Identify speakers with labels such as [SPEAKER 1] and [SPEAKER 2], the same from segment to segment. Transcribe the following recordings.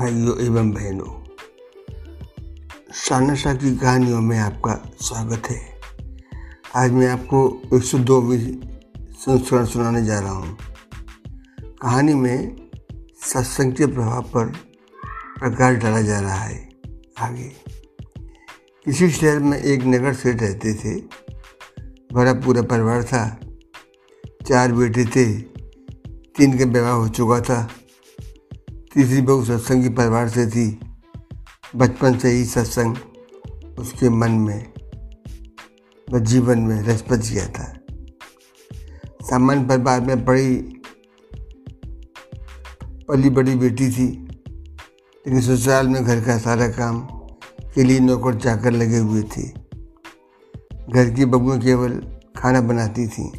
[SPEAKER 1] भाइयों एवं बहनों शाना शाह की कहानियों में आपका स्वागत है। आज मैं आपको 102वीं संस्करण सुनाने जा रहा हूँ। कहानी में सत्संग के प्रभाव पर प्रकाश डाला जा रहा है आगे। किसी शहर में एक नगर सेठ रहते थे। बड़ा पूरा परिवार था। चार बेटे थे। तीन का विवाह हो चुका था। तीसरी बहू सत्संगी परिवार से थी, बचपन से ही सत्संग उसके मन में व जीवन में रसपत गया था सामान्य परिवार में बड़ी, पली बड़ी बेटी थी, लेकिन ससुराल में घर का सारा काम के लिए नौकर चाकर लगे हुए थे। घर की बबुएँ केवल खाना बनाती थीं।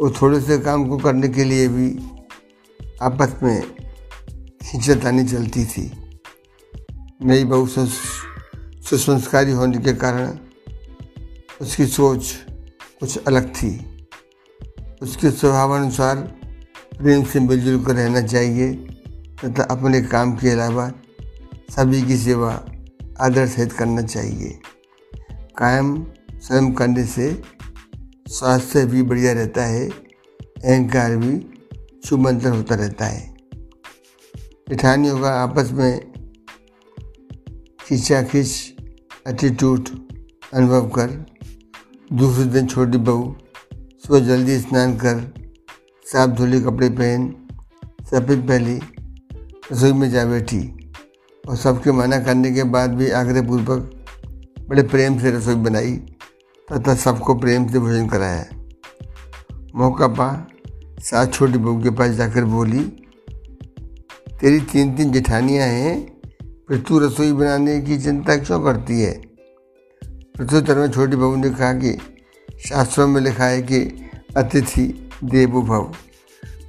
[SPEAKER 1] वो थोड़े से काम को करने के लिए भी आपस में खींचतानी चलती थी। नई बहू सुसंस्कारी होने के कारण उसकी सोच कुछ अलग थी। उसके स्वभाव अनुसार प्रेम से मिलजुल कर रहना चाहिए, तथा अपने काम के अलावा सभी की सेवा आदर सहित करना चाहिए। कायम स्वयं करने से स्वास्थ्य भी बढ़िया रहता है, अहंकार भी सुमंत्र होता रहता है। जेठानियों का आपस में खींचा खींच एटीट्यूड अनुभव कर। दूसरे दिन छोटी बहू सुबह जल्दी स्नान कर। साफ़ धुले कपड़े पहन, सफ़ेद पहली रसोई में जा बैठी। और सबके मना करने के बाद भी आग्रहपूर्वक बड़े प्रेम से रसोई बनाई, तथा सबको प्रेम से भोजन कराया। मौका पा सात छोटी बहू के पास जाकर बोली तेरी तीन तीन जेठानियाँ हैं, फिर तू रसोई बनाने की चिंता क्यों करती है? प्रत्युत्तर में छोटी बहू ने कहा कि, शास्त्रों में लिखा है कि अतिथि देवो भव।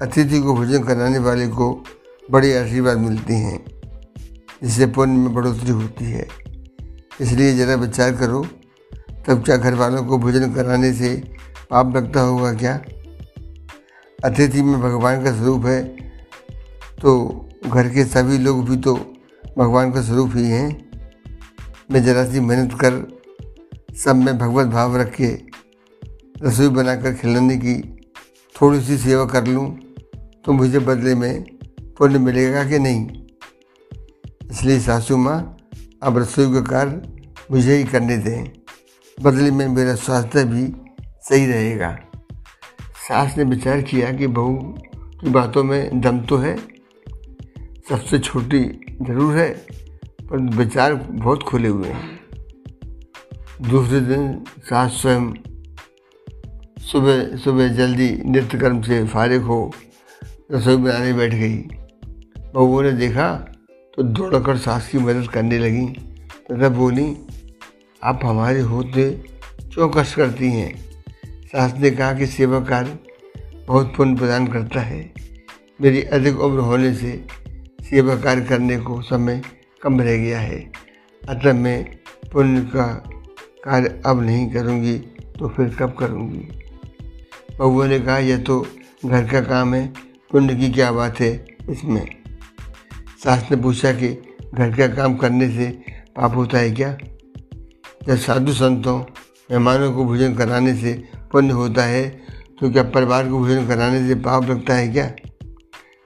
[SPEAKER 1] अतिथि को भोजन कराने वाले को बड़े आशीर्वाद मिलते हैं, जिससे पुण्य में बढ़ोतरी होती है। इसलिए ज़रा विचार करो, तब क्या घर वालों को भोजन कराने से पाप लगता होगा क्या? अतिथि में भगवान का स्वरूप है तो घर के सभी लोग भी तो भगवान का स्वरूप ही हैं। मैं ज़रा सी मेहनत कर सब में भगवत भाव रख के रसोई बनाकर खिलाने की थोड़ी सी सेवा कर लूँ तो मुझे बदले में पुण्य मिलेगा कि नहीं? इसलिए सासू माँ अब रसोई का कार्य मुझे ही करने दें। बदले में मेरा स्वास्थ्य भी सही रहेगा। सास ने विचार किया कि बहू की बातों में दम तो है सबसे छोटी ज़रूर है, पर विचार बहुत खुले हुए हैं। दूसरे दिन सास स्वयं सुबह सुबह जल्दी नित्य कर्म से फारिग हो रसोई बनाने बैठ गई। बहू ने देखा तो दौड़कर सास की मदद करने लगी। तथा बोली, आप हमारे होते कष्ट करती हैं? सास ने कहा कि सेवा कार्य बहुत पुण्य प्रदान करता है। मेरी अधिक उम्र होने से सेवा कार्य करने को समय कम रह गया है। अतः मैं पुण्य का कार्य अब नहीं करूँगी तो फिर कब करूँगी? बबुआ ने कहा, यह तो घर का काम है, पुण्य की क्या बात है इसमें? सास ने पूछा कि घर का काम करने से पाप होता है क्या? जब साधु संतों मेहमानों को भोजन कराने से पुण्य होता है तो क्या परिवार को भोजन कराने से पाप लगता है क्या?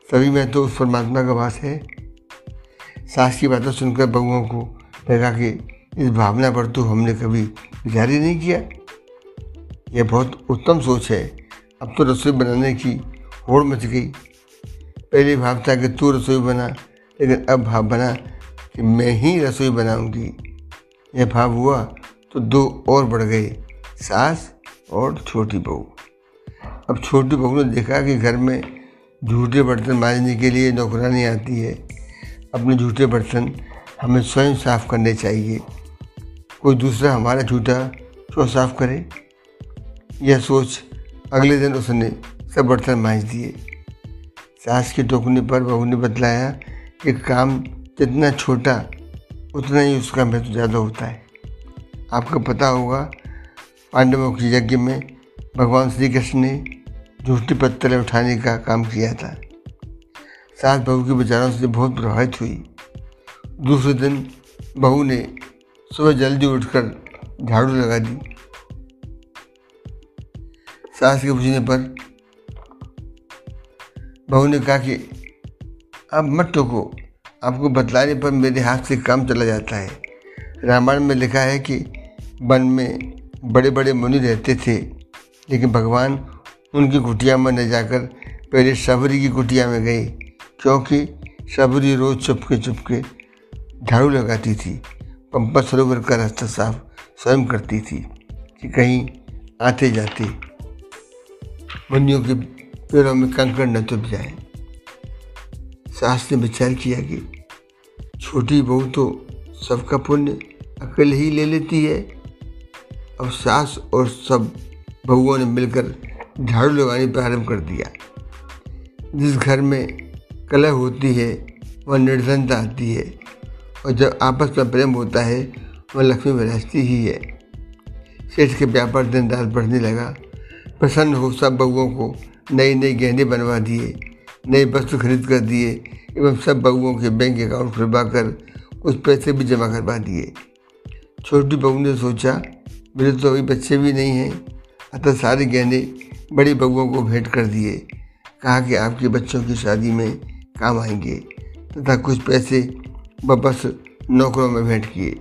[SPEAKER 1] सभी में तो उस परमात्मा का वास है। सास की बातें सुनकर बहुओं को लगा कि इस भावना पर तो हमने कभी विचार ही नहीं किया। यह बहुत उत्तम सोच है। अब तो रसोई बनाने की होड़ मच गई। पहले भाव था कि तू रसोई बना, लेकिन अब भाव बना कि मैं ही रसोई बनाऊँगी। यह भाव हुआ तो दो और बढ़ गए, सास और छोटी बहू। अब छोटी बहू ने देखा कि घर में झूठे बर्तन मांजने के लिए नौकरानी आती है। अपने झूठे बर्तन हमें स्वयं साफ़ करने चाहिए। कोई दूसरा हमारा झूठा क्यों साफ़ करे? यह सोच अगले दिन उसने सब बर्तन मांज दिए। सास के टोकने पर बहू ने बतलाया कि काम जितना छोटा, उतना ही उसका महत्व ज़्यादा होता है। आपको पता होगा, पांडवों की यज्ञ में भगवान श्री कृष्ण ने झूठी पत्थर उठाने का काम किया था। सास बहू के विचारों से बहुत प्रभावित हुई। दूसरे दिन बहू ने सुबह जल्दी उठकर झाड़ू लगा दी। सास के पूछने पर बहू ने कहा कि, आप मत टोको, आपको बतलाने पर मेरे हाथ से काम चला जाता है। रामायण में लिखा है कि वन में बड़े बड़े मुनि रहते थे, लेकिन भगवान उनकी कुटिया में न जाकर पहले सबरी की कुटिया में गए क्योंकि सबरी रोज़ चुपके चुपके झाड़ू लगाती थी पंपा सरोवर का रास्ता साफ़ स्वयं करती थी कि कहीं आते जाते मुनियों के पैरों में कंकड़ न चुप जाए। सास ने विचार किया कि छोटी बहू तो सबका पुण्य अकेले ही ले लेती है। अब सास और सब बहुओं ने मिलकर झाड़ू लगाने प्रारंभ कर दिया। जिस घर में कलह होती है, वह निर्धनता आती है और जब आपस में प्रेम होता है, वह लक्ष्मी विराजती ही है। सेठ के व्यापार दिन रात बढ़ने लगा। प्रसन्न हो सब बहुओं को नए नए गहने बनवा दिए नए वस्त्र खरीद कर दिए एवं सब बहुओं के बैंक अकाउंट खुलवा कर कुछ पैसे भी जमा करवा दिए। छोटी बहू ने सोचा, मेरे तो अभी बच्चे भी नहीं हैं, अतः सारे गहने बड़ी बहुओं को भेंट कर दिए, कहा कि आपके बच्चों की शादी में काम आएँगे, तथा कुछ पैसे बस नौकरों में भेंट किए।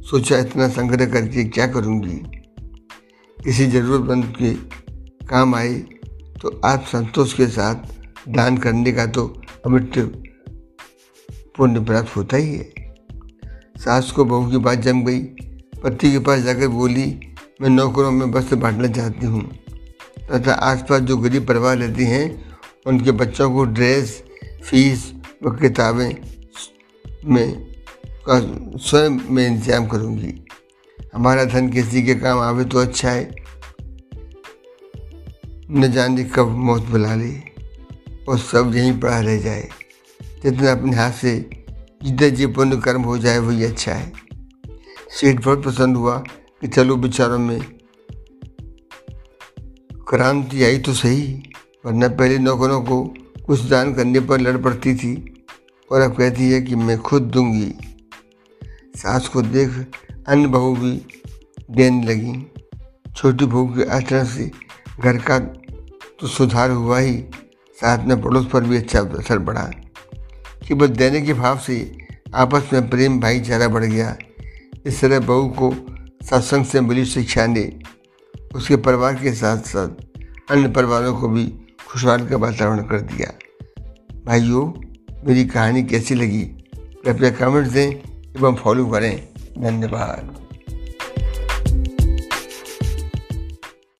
[SPEAKER 1] सोचा इतना संग्रह करके क्या करूँगी? किसी ज़रूरतमंद के काम आए तो आप संतोष के साथ दान करने का तो अमिट पुण्य प्राप्त होता ही है। सास को बहू की बात जम गई, पति के पास जाकर बोली, मैं नौकरों में वस्त्र बांटना चाहती हूँ। तथा आसपास जो गरीब परिवार रहती हैं, उनके बच्चों को ड्रेस, फ़ीस व किताबें में का स्वयं में इंतज़ाम करूँगी। हमारा धन किसी के काम आवे तो अच्छा है। न जाने कब मौत बुला ले। और सब यहीं पड़ा रह जाए। जितना अपने हाथ से जितना जी पुण्य कर्म हो जाए, वही अच्छा है। सेठ बहुत पसंद हुआ कि चलो विचारों में क्रांति आई तो सही, वरना पहले नौकरों को कुछ दान करने पर लड़ पड़ती थी। और अब कहती है कि मैं खुद दूँगी। सास को देख अन्य बहू भी देने लगी। छोटी बहू के आचरण से घर का तो सुधार हुआ ही, साथ में पड़ोस पर भी अच्छा असर बढ़ा केवल देने के भाव से आपस में प्रेम भाईचारा बढ़ गया। इस तरह बहू को सत्संग से मिली शिक्षा ने उसके परिवार के साथ साथ अन्य परिवारों को भी खुशहाल का वातावरण कर दिया। भाइयों, मेरी कहानी कैसी लगी? कृपया कमेंट दें एवं फॉलो करें। धन्यवाद।